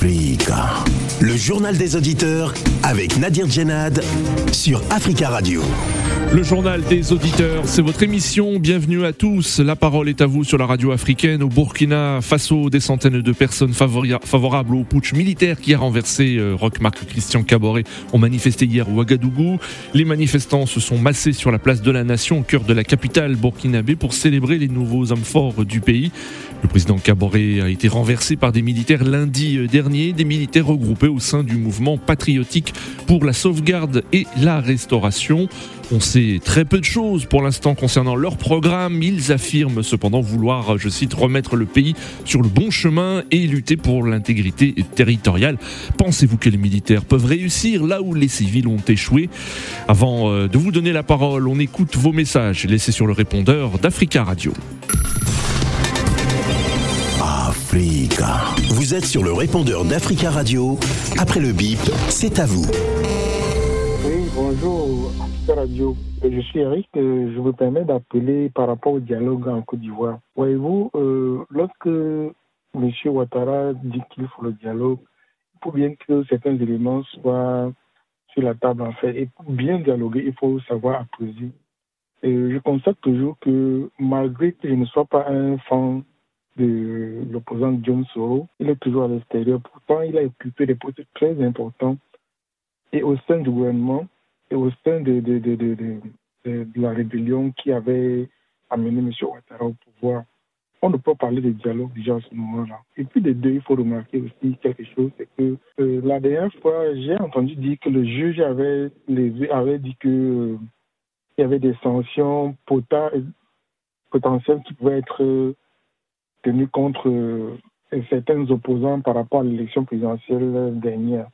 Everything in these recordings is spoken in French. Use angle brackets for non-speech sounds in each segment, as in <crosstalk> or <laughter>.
Le journal des auditeurs avec Nadir Djenad sur Africa Radio. Le journal des auditeurs, c'est votre émission. Bienvenue à tous. La parole est à vous sur la radio africaine. Au Burkina Faso, des centaines de personnes favorables au putsch militaire qui a renversé euh, Roch-Marc Christian Caboret ont manifesté hier à Ouagadougou. Les manifestants se sont massés sur la place de la Nation au cœur de la capitale burkinabé pour célébrer les nouveaux hommes forts du pays. Le président Caboret a été renversé par des militaires lundi euh, dernier, des militaires regroupés au sein du mouvement patriotique pour la sauvegarde et la restauration. On sait très peu de choses pour l'instant concernant leur programme. Ils affirment cependant vouloir, je cite, remettre le pays sur le bon chemin et lutter pour l'intégrité territoriale. Pensez-vous que les militaires peuvent réussir là où les civils ont échoué? Avant euh, de vous donner la parole, on écoute vos messages laissés sur le répondeur d'Africa Radio. Vous êtes sur le répondeur d'Africa Radio. Après le bip, c'est à vous. Oui, bonjour, Africa Radio. Je suis Eric. Euh, Je vous permets d'appeler par rapport au dialogue en Côte d'Ivoire. Voyez-vous, euh, lorsque M. Ouattara dit qu'il faut le dialogue, il faut bien que certains éléments soient sur la table en fait. Et pour bien dialoguer, il faut savoir apposer. Et je constate toujours que malgré que je ne sois pas un fan de l'opposant John Soro. Il est toujours à l'extérieur. Pourtant, il a occupé des postes très importants et au sein du gouvernement et au sein de, de, de, de, la rébellion qui avait amené M. Ouattara au pouvoir. On ne peut pas parler de dialogue déjà à ce moment-là. Et puis de deux, il faut remarquer aussi quelque chose, c'est que euh, la dernière fois, j'ai entendu dire que le juge avait, les, avait dit que euh, il y avait des sanctions potentielles qui pouvaient être tenu contre euh, certains opposants par rapport à l'élection présidentielle dernière.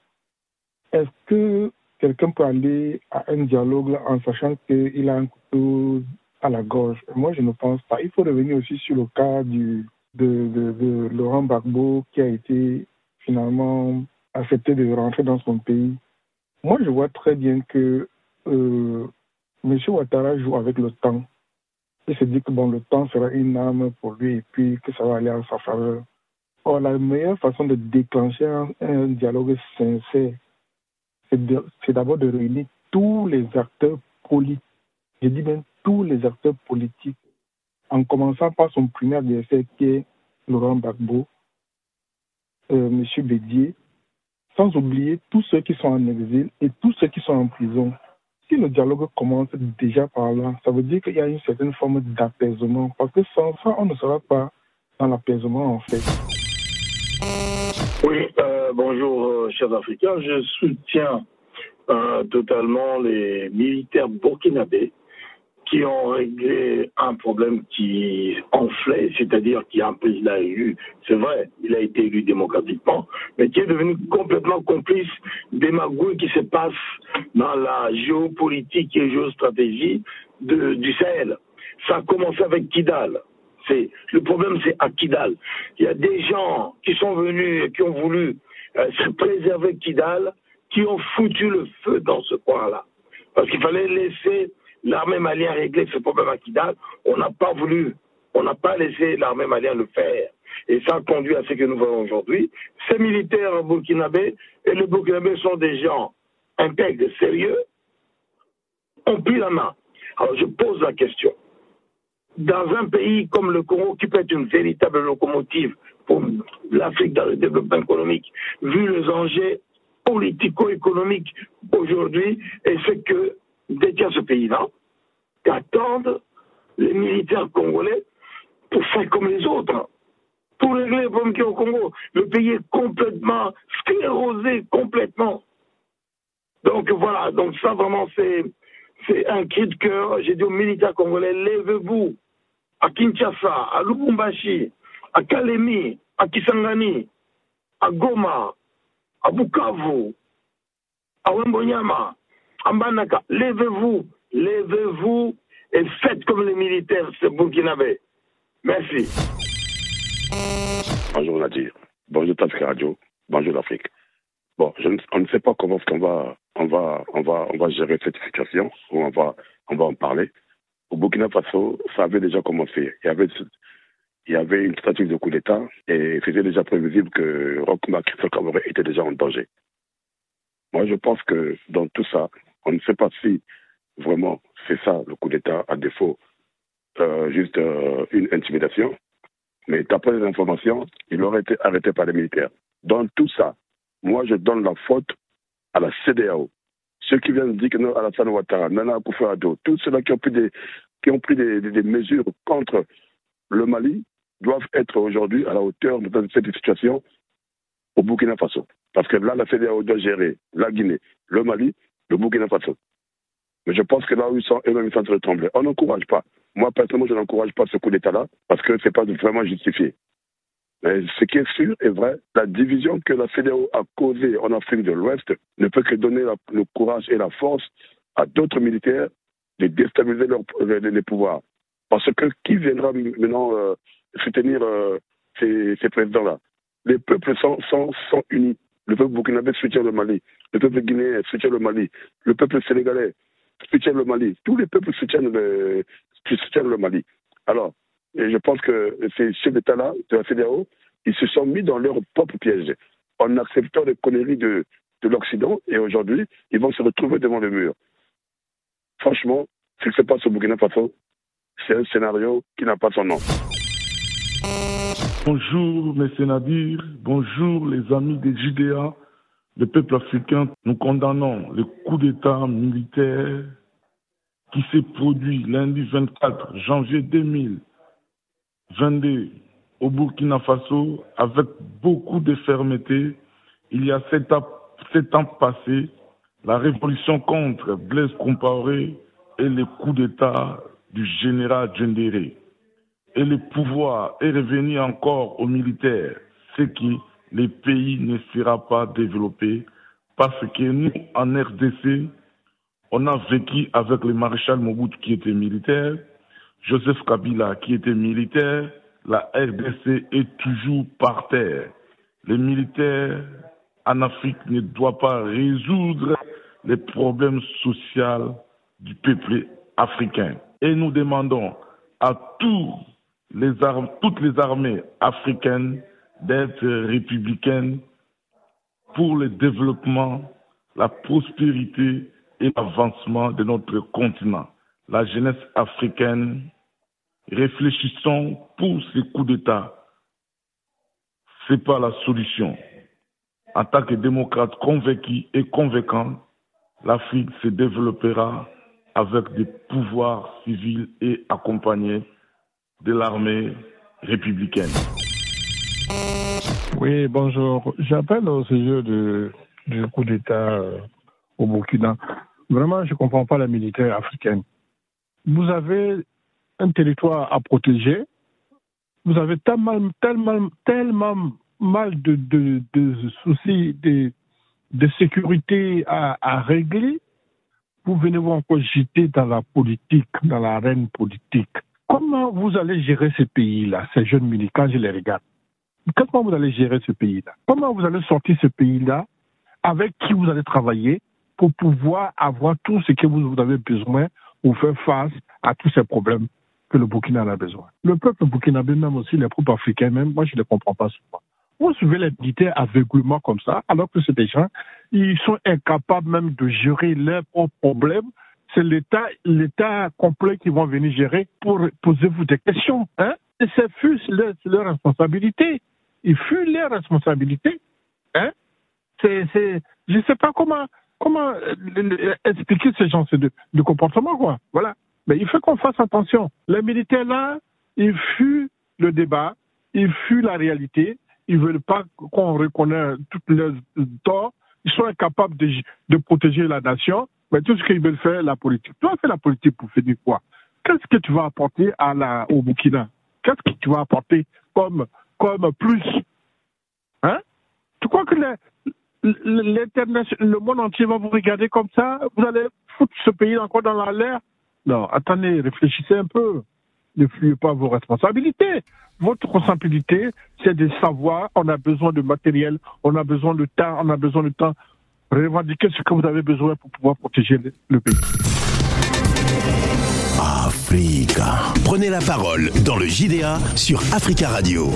Est-ce que quelqu'un peut aller à un dialogue en sachant qu'il a un couteau à la gorge? Moi, je ne pense pas. Il faut revenir aussi sur le cas de, Laurent Gbagbo qui a été finalement accepté de rentrer dans son pays. Moi, je vois très bien que euh, M. Ouattara joue avec le temps il se dit que bon, le temps sera une arme pour lui et puis que ça va aller en sa faveur. Or, la meilleure façon de déclencher un, dialogue sincère, c'est d'abord de, réunir tous les acteurs politiques. Je dis bien tous les acteurs politiques, en commençant par son premier adversaire qui est Laurent Gbagbo, euh, M. Bédier, sans oublier tous ceux qui sont en exil et tous ceux qui sont en prison si le dialogue commence déjà par là, ça veut dire qu'il y a une certaine forme d'apaisement. Parce que sans ça, on ne sera pas dans l'apaisement, en fait. Oui, euh, bonjour, euh, chers Africains. Je soutiens euh, totalement les militaires burkinabés qui ont réglé un problème qui enflait, c'est-à-dire qui a un président élu, c'est vrai, il a été élu démocratiquement, mais qui est devenu complètement complice des magouilles qui se passent dans la géopolitique et géostratégie du Sahel. Ça a commencé avec Kidal. C'est, le problème, c'est à Kidal. Il y a des gens qui sont venus et qui ont voulu euh, se préserver Kidal, qui ont foutu le feu dans ce coin-là. Parce qu'il fallait laisser l'armée malienne régler ce problème à Kidal. On n'a pas voulu, on n'a pas laissé l'armée malienne le faire. Et ça a conduit à ce que nous voyons aujourd'hui. Ces militaires burkinabés, et les burkinabés sont des gens intègres, sérieux, ont pris la main. Alors je pose la question. Dans un pays comme le Congo, qui peut être une véritable locomotive pour l'Afrique dans le développement économique, vu les enjeux politico-économiques aujourd'hui et ce que détient ce pays-là, qu'attendent les militaires congolais pour faire comme les autres, pour régler les problèmes qu'il y a au Congo. Le pays est complètement sclérosé, complètement. Donc voilà, donc ça vraiment c'est, c'est un cri de cœur. J'ai dit aux militaires congolais, lèvez-vous à Kinshasa, à Lubumbashi, à Kalemi, à Kisangani, à Goma, à Bukavu, à Wembonyama, Ambanaka, lèvez-vous, lèvez-vous et faites comme les militaires c'est burkinabé. Merci. Bonjour Nadir, bonjour Tafika Radio, bonjour l'Afrique. Bon, on ne sait pas comment on va, on va, on va, on va gérer cette situation, ou on va, on va en parler. Au Burkina Faso, ça avait déjà commencé. Il y avait il y avait une stratégie de coup d'État et faisait déjà prévisible que Roch Christophe Cameroun était déjà en danger. Moi, je pense que dans tout ça, on ne sait pas si vraiment c'est ça le coup d'État, à défaut euh, juste euh, une intimidation. Mais d'après les informations, il aurait été arrêté par les militaires. Dans tout ça, moi, je donne la faute à la CDAO. Ceux qui viennent dire que non, Alassane Ouattara, Nana Akufo-Addo, tous ceux-là qui ont pris des, qui ont pris des, des, mesures contre le Mali doivent être aujourd'hui à la hauteur de cette situation au Burkina Faso. Parce que là, la CDAO doit gérer la Guinée, le Mali, le Burkina Faso. Mais je pense que là où ils sont, eux-mêmes, ils sont en train de trembler. On n'encourage pas. Moi, personnellement, je n'encourage pas ce coup d'État-là parce que ce n'est pas vraiment justifié. Mais ce qui est sûr et vrai, la division que la CDAO a causée en Afrique de l'Ouest ne peut que donner le courage et la force à d'autres militaires de déstabiliser les, pouvoirs. Parce que qui viendra maintenant euh, soutenir euh, ces, présidents-là? Les peuples sont, unis. Le peuple burkinabé soutient le Mali. Le peuple guinéen soutient le Mali. Le peuple sénégalais soutient le Mali. Tous les peuples soutiennent le, soutiennent le Mali. Alors, et je pense que ces chefs d'État-là, de la CDAO, ils se sont mis dans leur propre piège en acceptant les conneries de, de l'Occident et aujourd'hui, ils vont se retrouver devant le mur. Franchement, ce qui se passe au Burkina Faso, c'est un scénario qui n'a pas son nom. Bonjour, mes sénateurs, bonjour les amis des JDA, le peuple africain. Nous condamnons le coup d'État militaire qui s'est produit lundi 24 janvier 2022 au Burkina Faso avec beaucoup de fermeté. Il y a sept ans, ans passés, la révolution contre Blaise Compaoré et le coup d'État du général Djendéré. Et le pouvoir est revenu encore aux militaires, ce qui le pays ne sera pas développé parce que nous, en RDC, on a vécu avec le maréchal Mobutu qui était militaire, Joseph Kabila qui était militaire, la RDC est toujours par terre. Les militaires en Afrique ne doivent pas résoudre les problèmes sociaux du peuple africain. Et nous demandons à les toutes les armées africaines d'être républicaines pour le développement, la prospérité et l'avancement de notre continent. La jeunesse africaine, réfléchissons pour ces coups d'État. Ce n'est pas la solution. En tant que démocrate convaincu et convaincant, l'Afrique se développera avec des pouvoirs civils et accompagnés de l'armée républicaine. Oui, bonjour. J'appelle au sujet du coup d'État euh, au Burkina. Vraiment, je ne comprends pas la militaire africaine. Vous avez un territoire à protéger. Vous avez tellement, tellement, tellement mal de, soucis de, de sécurité à, à, régler. Vous venez vous encore jeter dans la politique, dans l'arène politique. Comment vous allez gérer ce pays-là, ces jeunes militants, je les regarde? Comment vous allez gérer ce pays-là? Comment vous allez sortir ce pays-là Avec qui vous allez travailler pour pouvoir avoir tout ce que vous avez besoin pour faire face à tous ces problèmes que le Burkina a besoin? Le peuple burkinabé, même aussi les peuples africains, même, moi je ne les comprends pas souvent. Vous suivez les militaires aveuglement comme ça, alors que c'est des gens, ils sont incapables même de gérer leurs propres problèmes. C'est l'État, l'État complet qui vont venir gérer pour poser vous des questions. Hein? Et c'est leur, leur responsabilité. Ils fuient leur responsabilité. Hein? C'est, c'est, je ne sais pas comment, comment euh, expliquer ce genre de, de comportement, quoi. Voilà. Mais il faut qu'on fasse attention. Les militaires, là, ils fuient le débat, ils fuient la réalité, ils ne veulent pas qu'on reconnaisse toutes leurs torts, ils sont incapables de, de, protéger la nation, mais tout ce qu'ils veulent faire, la politique. Tu vas faire la politique pour finir quoi Qu'est-ce que tu vas apporter au Burkina? Qu'est-ce que tu vas apporter comme, comme plus? Hein? Tu crois que le monde entier va vous regarder comme ça? Vous allez foutre ce pays encore dans l'air? Non, attendez, réfléchissez un peu. Ne fuyez pas vos responsabilités. Votre responsabilité, c'est de savoir, on a besoin de matériel, on a besoin de temps, on a besoin de temps. Revendiquez ce que vous avez besoin pour pouvoir protéger le pays. Africa. Prenez la parole dans le JDA sur Africa Radio.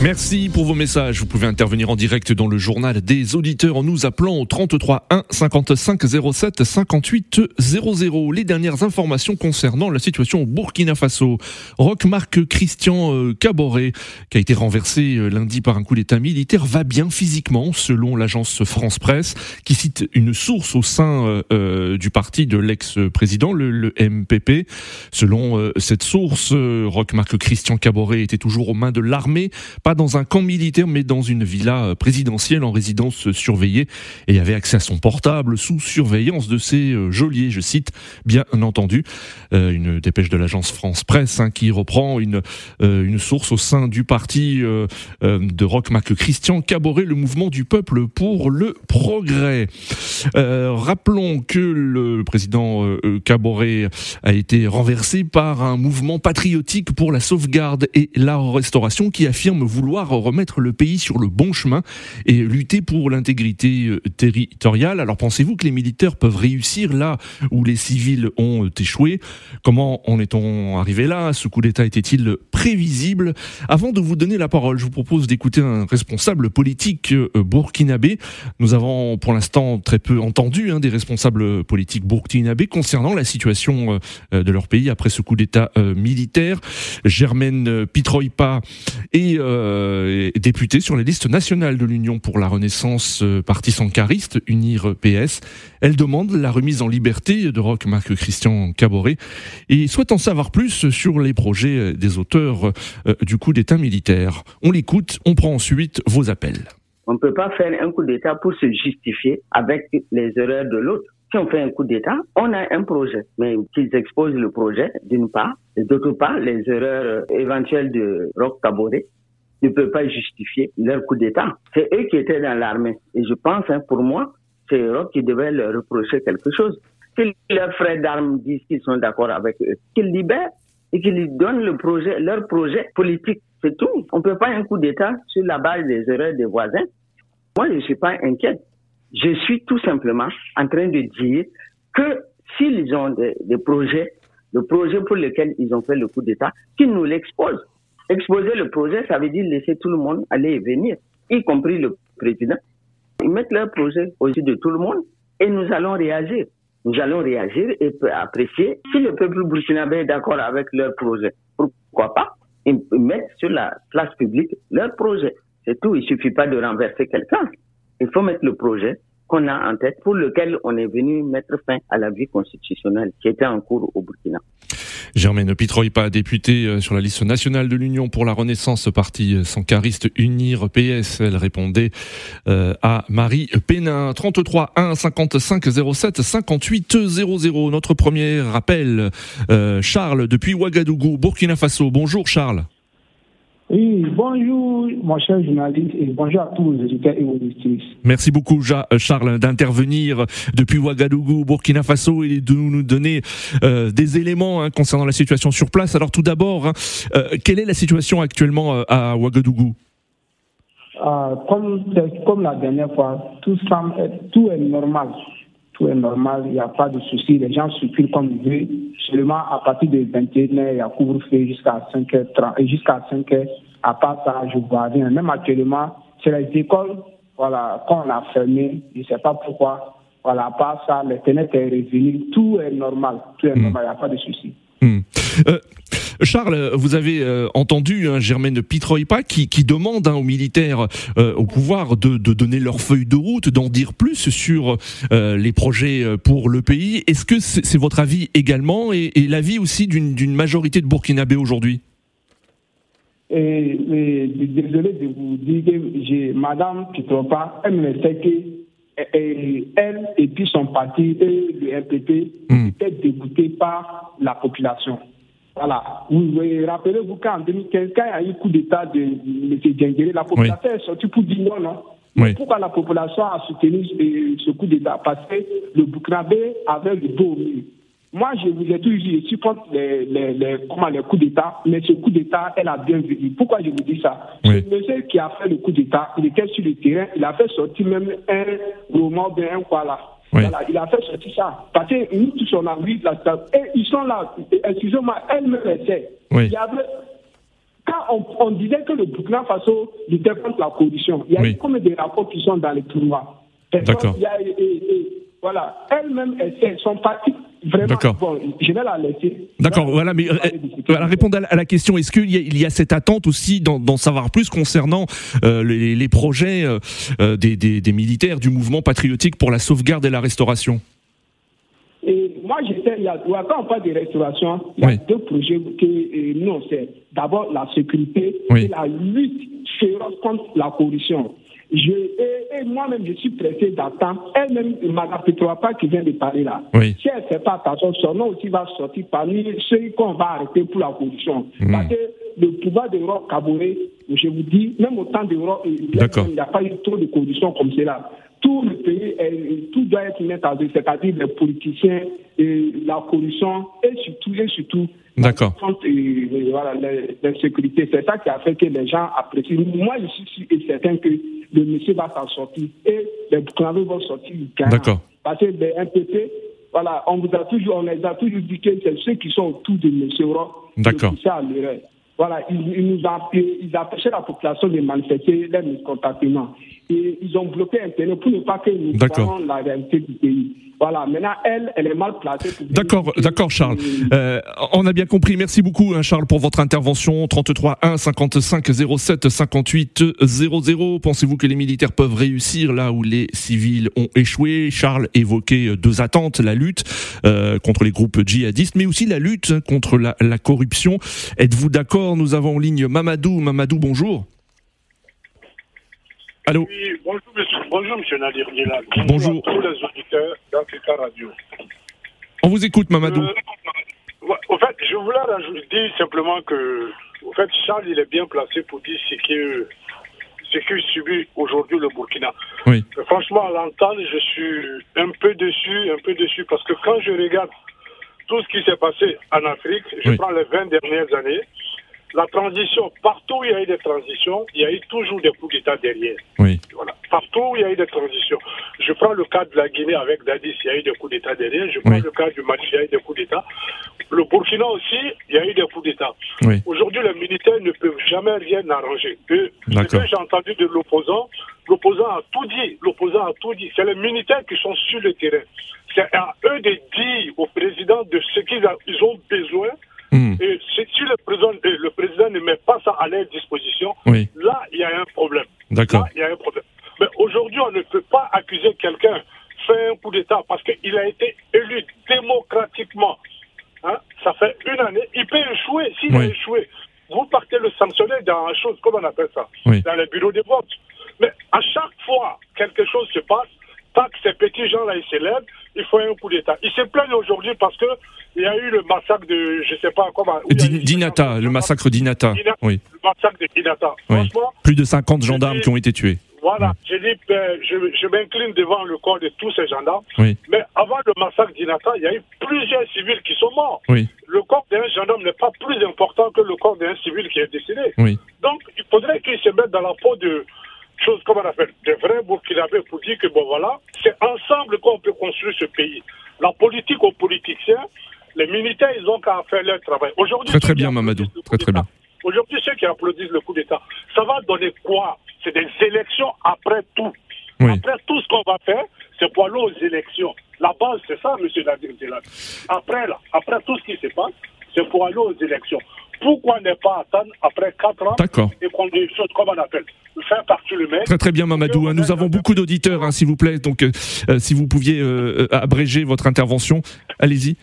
Merci pour vos messages. Vous pouvez intervenir en direct dans le journal des auditeurs en nous appelant au 33 1 55 07 58 00. Les dernières informations concernant la situation au Burkina Faso. Rock Marc Christian euh, Caboret, qui a été renversé euh, lundi par un coup d'état militaire, va bien physiquement, selon l'agence France Presse, qui cite une source au sein euh, du parti de l'ex-président, le, MPP. Selon cette source, Rock Marc Christian Caboret était toujours aux mains de l'armée pas dans un camp militaire, mais dans une villa euh, présidentielle en résidence surveillée, et avait accès à son portable sous surveillance de ses euh, geôliers, je cite, bien entendu, euh, une dépêche de l'agence France Presse hein, qui reprend une, une source au sein du parti de Roch Mac Christian Caboret, le mouvement du peuple pour le progrès. rappelons que le président Caboret a été renversé par un mouvement patriotique pour la sauvegarde et la restauration qui affirme vouloir remettre le pays sur le bon chemin et lutter pour l'intégrité euh, territoriale. Alors pensez-vous que les militaires peuvent réussir là où les civils ont euh, échoué? Comment en est-on arrivé là? Ce coup d'État était-il prévisible? Avant de vous donner la parole, je vous propose d'écouter un responsable politique euh, burkinabé. Nous avons pour l'instant très peu entendu hein, des responsables politiques burkinabés concernant la situation de leur pays après ce coup d'État militaire. Germaine Pitroipa et euh, députée sur les listes nationales de l'Union pour la Renaissance, euh, parti UNIR PS. Elle demande la remise en liberté de Roch Marc Christian Caboret et souhaite en savoir plus sur les projets des auteurs euh, du coup d'État militaire. On l'écoute, on prend ensuite vos appels. On ne peut pas faire un coup d'État pour se justifier avec les erreurs de l'autre. Si on fait un coup d'État, on a un projet, mais qu'ils exposent le projet, d'une part, et d'autre part, les erreurs éventuelles de Roch Caboret ne peut pas justifier leur coup d'État. C'est eux qui étaient dans l'armée. Et je pense, hein, pour moi, c'est Europe qui devait leur reprocher quelque chose. Que leurs frères d'armes disent qu'ils sont d'accord avec eux, qu'ils libèrent et qu'ils donnent le projet, leur projet politique. C'est tout. On ne peut pas un coup d'État sur la base des erreurs des voisins. Moi, je ne suis pas inquiète. Je suis tout simplement en train de dire que s'ils ont des projets, le projet pour lequel ils ont fait le coup d'État, qu'ils nous l'exposent. Exposer le projet, ça veut dire laisser tout le monde aller et venir, y compris le président. Ils mettent leur projet au-dessus de tout le monde et nous allons réagir. Nous allons réagir et apprécier si le peuple burkinabé est d'accord avec leur projet. Pourquoi pas? Ils mettent sur la place publique leur projet. C'est tout. Il suffit pas de renverser quelqu'un. Il faut mettre le projet qu'on a en tête, pour lequel on est venu mettre fin à la vie constitutionnelle qui était en cours au Burkina. Germaine Pitroipa, députée euh, sur la liste nationale de l'Union pour la Renaissance, parti euh, sankariste Unir PS, elle répondait euh, à Marie Pénin. 33 1 55 07 58 00. Notre premier rappel, Charles depuis Ouagadougou, Burkina Faso. Bonjour Charles. Oui, bonjour, mon cher journaliste, et bonjour à tous les auditeurs et auditrices. Merci beaucoup, euh, Charles, d'intervenir depuis Ouagadougou, Burkina Faso, et de nous donner euh, des éléments hein, concernant la situation sur place. Alors, tout d'abord, hein, euh, quelle est la situation actuellement à Ouagadougou? Comme, comme la dernière fois, tout, semble, tout est normal tout est normal, il n'y a pas de souci, les gens circulent comme ils veulent. Seulement à partir de 21h, il y a couvre-feu jusqu'à 5h30 et jusqu'à 5h. À part ça, je vois rien. Même actuellement, c'est les écoles, voilà, quand on a fermé, je ne sais pas pourquoi. Voilà, à part ça, l'internet est revenu, tout est normal, tout est hmm. normal, il n'y a pas de souci. Hmm. Euh, Charles, vous avez euh, entendu hein, Germaine Pitroipa qui, qui demande hein, aux militaires euh, au pouvoir de, de, donner leur feuille de route, d'en dire plus sur les projets pour le pays. Est-ce que c'est votre avis également et, et l'avis aussi d'une majorité de Burkinabés aujourd'hui? Et, désolé de vous dire que j'ai Madame Pitroipa, elle me sait que elle et puis son parti et le MPP hmm. étaient dégoûtés par la population. Voilà. Vous, rappelez-vous qu'en 2015, quand il y a eu le coup d'État de M. Djengere, la population est sortie pour dire non, non. Pourquoi la population a soutenu ce coup d'État? Parce que le Burkinabé avait le dos au mur. Moi, je vous ai toujours dit, je supporte les, les, les, comment, les coups d'État, mais ce coup d'État, elle a bien vu. Pourquoi je vous dis ça? Le monsieur qui a fait le coup d'État, il était sur le terrain, il a fait sortir même un roman, bien un quoi là Voilà, il a fait sortir ça. Parce que nous tous, on a vu la Et ils sont là, excusez-moi, elle-même essaie. Oui. Il y avait quand on, on, disait que le Burkina Faso luttait contre la corruption, il y a Oui. comme des rapports qui sont dans les tournois. D'accord. Voilà, elle-même essaie, son parti, D'accord. bon, je vais la laisser. D'accord, voilà, mais euh, voilà, répondre à la- question, est-ce qu'il y, a- il y a cette attente aussi d'en d'en savoir plus concernant euh, les, les projets euh, des, des- des militaires du mouvement patriotique pour la sauvegarde et la restauration? Et moi, j'étais, il y a, ouais, quand on parle de restauration, il y a Oui. deux projets que euh, nous, on sait. D'abord, la sécurité Oui. et la lutte féroce contre la corruption. Je, et, et moi-même, je suis pressé d'attendre. Elle-même, Mme Petroapa qui vient de parler là. Oui. Si elle ne fait pas attention, son nom aussi va sortir parmi ceux qu'on va arrêter pour la corruption. Mhm. Parce que le pouvoir de Roch Kaboré, je vous dis, même au temps de D'accord. il n'y a pas eu trop de corruption comme cela. Tout le pays, est- tout doit être mis en œuvre, c'est-à-dire les politiciens, et la corruption et surtout, et surtout D'accord. euh, voilà, l'insécurité. C'est ça qui a fait que les gens apprécient. Moi, je suis sûr et certain que le monsieur va s'en sortir et les Burkinabés vont sortir. D'accord. Parce que les MPP, voilà, on vous a toujours, on les a toujours dit que c'est ceux qui sont autour de monsieur Roch. D'accord. Voilà, ils, ils nous ont, ils empêchaient la population de manifester leur mécontentement. Et ils ont bloqué Internet pour ne pas que nous D'accord. voyons la réalité du pays. Voilà, maintenant, elle, elle est mal placée. D'accord, d'accord Charles. Euh, on a bien compris. Merci beaucoup hein, Charles pour votre intervention. 33 1 55 07 58 00. Pensez-vous que les militaires peuvent réussir là où les civils ont échoué? Charles évoquait euh, deux attentes la lutte euh, contre les groupes djihadistes, mais aussi la lutte contre la, la corruption. Êtes-vous d'accord? Nous avons en ligne Mamadou. Mamadou, bonjour. Allô Oui, bonjour, monsieur, bonjour, monsieur Nadir Gilad. Bonjour. à tous les auditeurs d'Africa Radio. On vous écoute Mamadou. Euh, au fait, je voulais rajouter dire simplement que, au fait, Charles, il est bien placé pour dire ce que ce que subit aujourd'hui le Burkina. Oui. Franchement, à l'entendre, je suis un peu déçu, un peu déçu, parce que quand je regarde tout ce qui s'est passé en Afrique, je Oui. prends les 20 dernières années, la transition, partout où il y a eu des transitions, il y a eu toujours des coups d'État derrière. Oui. Voilà. Partout où il y a eu des transitions. Je prends le cas de la Guinée avec Dadis, il y a eu des coups d'État derrière. Je prends Oui. le cas du Mali, il y a eu des coups d'État. Le Burkina aussi, il y a eu des coups d'État. Oui. Aujourd'hui, les militaires ne peuvent jamais rien arranger. Et ce D'accord. que j'ai entendu de l'opposant, l'opposant a tout dit. L'opposant a tout dit. C'est les militaires qui sont sur le terrain. C'est à eux de dire au président de ce qu'ils ont besoin. Hmm. Et si le président, le président ne met pas ça à leur disposition, Oui. là, il y a un problème. D'accord. Là, il y a un problème. Mais aujourd'hui, on ne peut pas accuser quelqu'un fait un coup d'État parce qu'il a été élu démocratiquement. Hein, Ça fait une année. Il peut échouer. S'il Oui. a échoué, vous partez le sanctionner dans la chose, comment on appelle ça? Oui. Dans les bureaux de vote. Mais à chaque fois quelque chose se passe, tant que ces petits gens-là ils s'élèvent, il faut un coup d'État. Ils se plaignent aujourd'hui parce que il y a eu le massacre de, je sais pas comment. Di- Dinata, le massacre d'Inata. Oui. Le massacre de Dinata. Oui. Plus de 50 gendarmes qui ont été tués. voilà, j'ai dit, ben, je, je m'incline devant le corps de tous ces gendarmes. Oui. Mais avant le massacre d'Inata, il y a eu plusieurs civils qui sont morts. Oui. Le corps d'un gendarme n'est pas plus important que le corps d'un civil qui est décédé. Oui. Donc, il faudrait qu'ils se mettent dans la peau de choses, comme on appelle, des vrais Burkinabés pour dire que, bon, voilà, c'est ensemble qu'on peut construire ce pays. La politique aux politiciens, les militaires, ils ont qu'à faire leur travail. Aujourd'hui, Très très bien Mamadou. Très très bien. Aujourd'hui, ceux qui applaudissent le coup d'État, ça va donner quoi? C'est des élections après tout. Oui. Après tout ce qu'on va faire, c'est pour aller aux élections. La base, c'est ça, M. Nadir Djelal. Après, là, après tout ce qui se passe, c'est pour aller aux élections. Pourquoi ne pas attendre après 4 ans et qu'on des choses comme on appelle faire partie le maire Très très bien Mamadou. hein. Nous avons beaucoup d'auditeurs, hein, s'il vous plaît. Donc, euh, euh, si vous pouviez euh, abréger votre intervention, allez-y.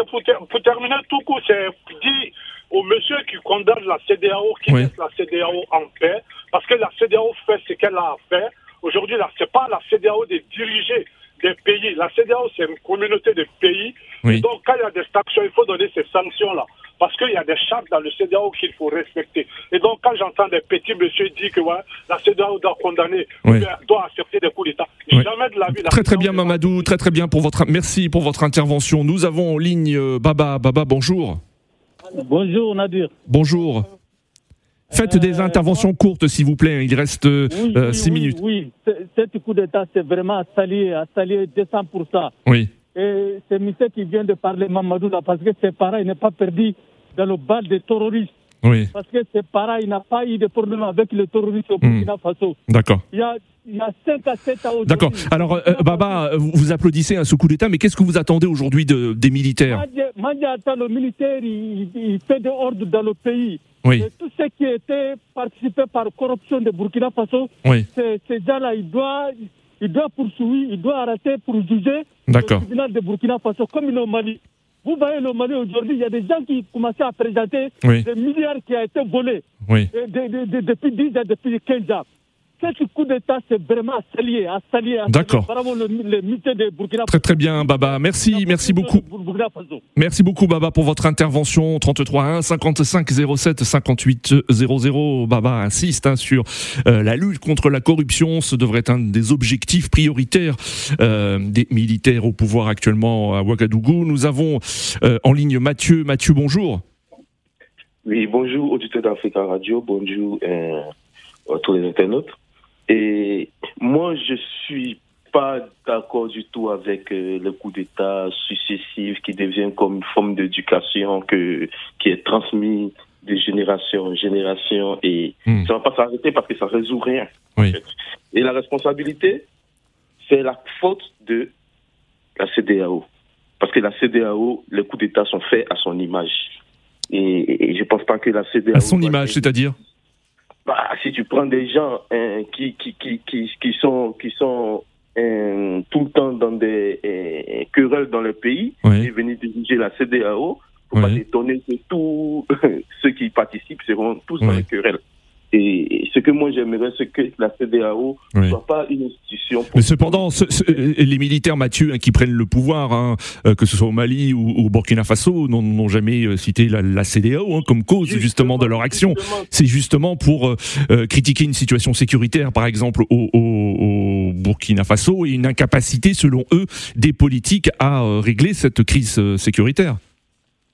C'est pour, ter- pour terminer tout court, c'est dit au monsieur qui condamne la CDAO, qui Oui. laisse la CDAO en paix, parce que la CDAO fait ce qu'elle a à faire. Aujourd'hui, là, c'est pas la CDAO de diriger des pays. La CDAO, c'est une communauté de pays. Oui. Donc, quand il y a des sanctions, il faut donner ces sanctions-là. Parce qu'il y a des chartes dans le CDAO qu'il faut respecter. Et donc, quand j'entends des petits messieurs dire que ouais, la CDAO doit condamner, Oui. doit accepter des coups d'État, Oui. jamais de la vie. la Très très bien Mamadou. Très très bien pour votre merci pour votre intervention. Nous avons en ligne euh, Baba. Baba, bonjour. Bonjour Nadir. Bonjour. Faites des interventions courtes, s'il vous plaît. Il reste oui, six oui, minutes. Oui, cet coup d'État, c'est vraiment à saluer, à saluer 200%. Oui. Et c'est monsieur qui vient de parler, Mamadou, là, parce que ses parents, il n'est pas perdu dans le bal des terroristes. Oui. Parce que ses parents, il n'a pas eu de problème avec le terrorisme au Burkina Faso. D'accord. Il y a, il y a 5 à 7 ans D'accord. Alors, euh, Baba, vous, vous applaudissez à ce coup d'État, mais qu'est-ce que vous attendez aujourd'hui de, des militaires? Moi, j'attends le militaire, il, il, fait de l'ordre dans le pays. Oui. Et tout ce qui était participé par corruption de Burkina Faso, oui. ces gens-là, ils doivent, il doit poursuivre, il doit arrêter pour juger le tribunal de Burkina Faso, comme il est au Mali. Vous voyez le Mali aujourd'hui, il y a des gens qui commencent à présenter oui. des milliards qui ont été volés oui. de, de, de, depuis 10 ans, depuis 15 ans. Ce coup d'État, c'est vraiment à saluer, à saluer. D'accord. Bravo le, le militaire de Burkina Faso. Très très bien, Baba. Merci, merci beaucoup. Merci beaucoup, Baba, pour votre intervention. 33 1 55 07 58 00. Baba insiste hein, sur euh, la lutte contre la corruption. Ce devrait être un des objectifs prioritaires euh, des militaires au pouvoir actuellement à Ouagadougou. Nous avons euh, en ligne Mathieu. Mathieu, bonjour. Oui, bonjour, auditeurs d'Africa Radio. Bonjour à tous les internautes. Et moi, je suis pas d'accord du tout avec euh, le coup d'État successif qui devient comme une forme d'éducation que qui est transmis de génération en génération et Hmm. ça va pas s'arrêter parce que ça résout rien. Oui. Et la responsabilité, c'est la faute de la CDAO. Parce que la CDAO, les coups d'État sont faits à son image. Et, et je pense pas que la CDAO... À son image, c'est-à-dire? Bah, si tu prends des gens hein, qui, qui, qui, qui, qui sont, qui sont hein, tout le temps dans des hein, querelles dans le pays Oui. et venir diriger la CDAO, faut pas s'étonner que tous <laughs> ceux qui y participent seront tous dans les querelles. Et ce que moi j'aimerais, c'est que la CDAO ne Oui. soit pas une institution. Mais cependant, ce- ce- les militaires, Mathieu, hein, qui prennent le pouvoir, hein, euh, que ce soit au Mali ou au Burkina Faso, n'ont- jamais euh, cité la, la CDAO hein, comme cause justement de leur action. C'est justement pour euh, euh, critiquer une situation sécuritaire, par exemple au, au- au Burkina Faso, et une incapacité, selon eux, des politiques à euh, régler cette crise euh, sécuritaire.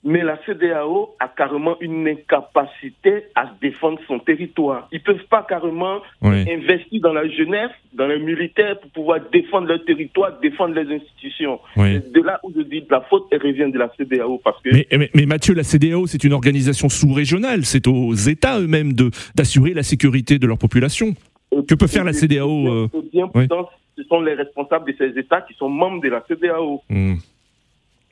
Mais la CDAO a carrément une incapacité à défendre son territoire. Ils peuvent pas carrément Oui. investir dans la jeunesse, dans les militaires pour pouvoir défendre leur territoire, défendre les institutions. Oui. C'est De là où je dis que la faute elle revient de la CDAO parce que Mais, mais, mais Mathieu, la CDAO, c'est une organisation sous-régionale. C'est aux États eux-mêmes d'assurer la sécurité de leur population. Que peut faire la CDAO euh, Eh bien, oui. pourtant, ce sont les responsables de ces États qui sont membres de la CDAO. hmm.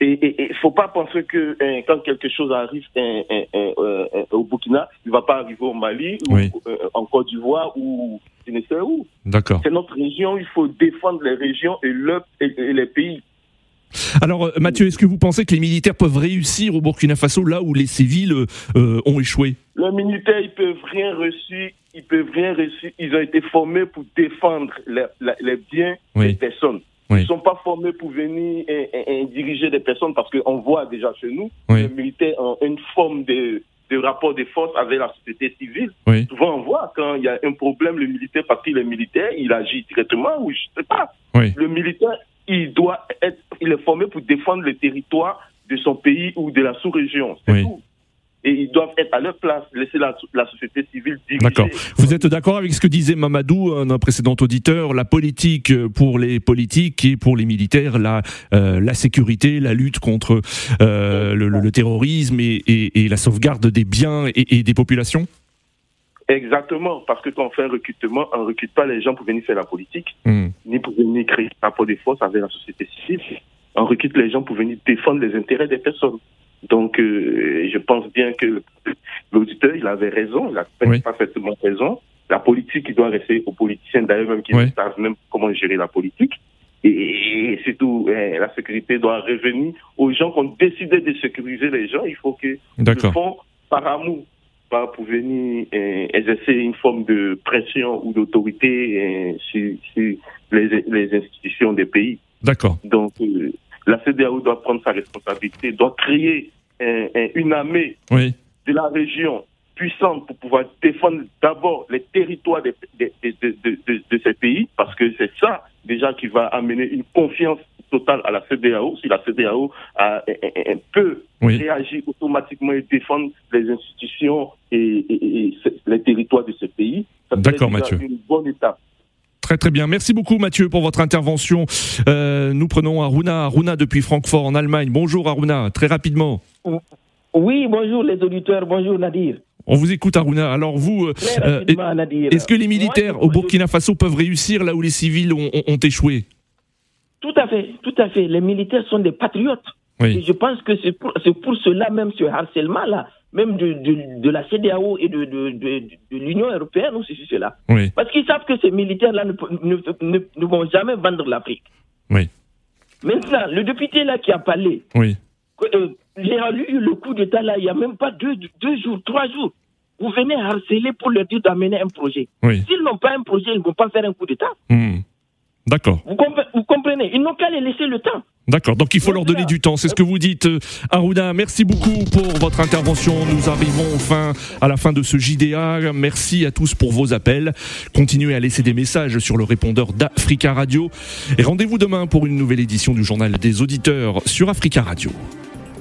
Et il ne faut pas penser que hein, quand quelque chose arrive hein, hein, euh, au Burkina, il ne va pas arriver au Mali ou euh, en Côte d'Ivoire ou je ne sais où. D'accord. C'est notre région, il faut défendre les régions et, le, et, et les pays. Alors, euh, Mathieu, est-ce que vous pensez que les militaires peuvent réussir au Burkina Faso là où les civils euh, ont échoué? Les militaires, ils peuvent rien reçu, ils peuvent rien reçu. Ils ont été formés pour défendre les, biens Oui. des personnes. Oui. Ils ne sont pas formés pour venir eh, diriger des personnes parce qu'on voit déjà chez nous, Oui. les militaires ont une forme de, de rapport de force avec la société civile. Oui. Souvent, on voit quand il y a un problème, le militaire, parce qu'il est militaire, il agit directement ou je sais pas. Le militaire, il doit être, il est formé pour défendre le territoire de son pays ou de la sous-région. C'est tout. Et ils doivent être à leur place, laisser la, la société civile diriger. D'accord. Vous êtes d'accord avec ce que disait Mamadou, un précédent auditeur, la politique pour les politiques et pour les militaires, la, euh, la sécurité, la lutte contre euh, le, le- le terrorisme et, et- et la sauvegarde des biens et, et des populations? Exactement, parce que quand on fait un recrutement, on ne recrute pas les gens pour venir faire la politique, Hmm. ni pour venir créer un rapport de force avec la société civile. On recrute les gens pour venir défendre les intérêts des personnes. Donc, euh, je pense bien que <laughs> l'auditeur, il avait raison, il a Oui. parfaitement raison. La politique, il doit rester aux politiciens, d'ailleurs, même qui Oui. ne savent même comment gérer la politique. Et, et surtout, eh, la sécurité doit revenir aux gens qui ont décidé de sécuriser les gens. Il faut qu'ils le font par amour, pas pour venir eh, exercer une forme de pression ou d'autorité eh, sur, sur les, les institutions des pays. D'accord. Donc, euh, la CDAO doit prendre sa responsabilité, doit créer une armée Oui. de la région puissante pour pouvoir défendre d'abord les territoires de, de, de, de, ces pays, parce que c'est ça déjà qui va amener une confiance totale à la CDAO, si la CDAO a, peut réagir automatiquement et défendre les institutions et, les territoires de ce pays, ça serait Mathieu. une bonne étape. Très très bien. Merci beaucoup Mathieu pour votre intervention. Euh, nous prenons Aruna, Aruna depuis Francfort en Allemagne. Bonjour Aruna, très rapidement. Oui, bonjour les auditeurs, bonjour Nadir. On vous écoute Aruna. Alors vous, euh, est-ce que les militaires au Burkina Faso peuvent réussir là où les civils ont, échoué? Tout à fait, tout à fait. Les militaires sont des patriotes. Et je pense que c'est pour, pour, cela même ce harcèlement-là même de, de, la CDAO et de, de l'Union européenne aussi, c'est cela. Parce qu'ils savent que ces militaires-là ne, ne, ne, vont jamais vendre l'Afrique. Oui. Maintenant, le député là qui a parlé, oui. Euh, j'ai lu le coup d'État là, il n'y a même pas deux, deux jours, trois jours. Vous venez harceler pour leur dire d'amener un projet. S'ils n'ont pas un projet, ils ne vont pas faire un coup d'État. Hmm. D'accord. Vous, comprenez Ils n'ont qu'à les laisser le temps. D'accord, donc il faut leur donner du temps, c'est ce que vous dites. Euh, Aruna, merci beaucoup pour votre intervention. Nous arrivons enfin à la fin de ce JDA. Merci à tous pour vos appels. Continuez à laisser des messages sur le répondeur d'Africa Radio. Et rendez-vous demain pour une nouvelle édition du journal des auditeurs sur Africa Radio.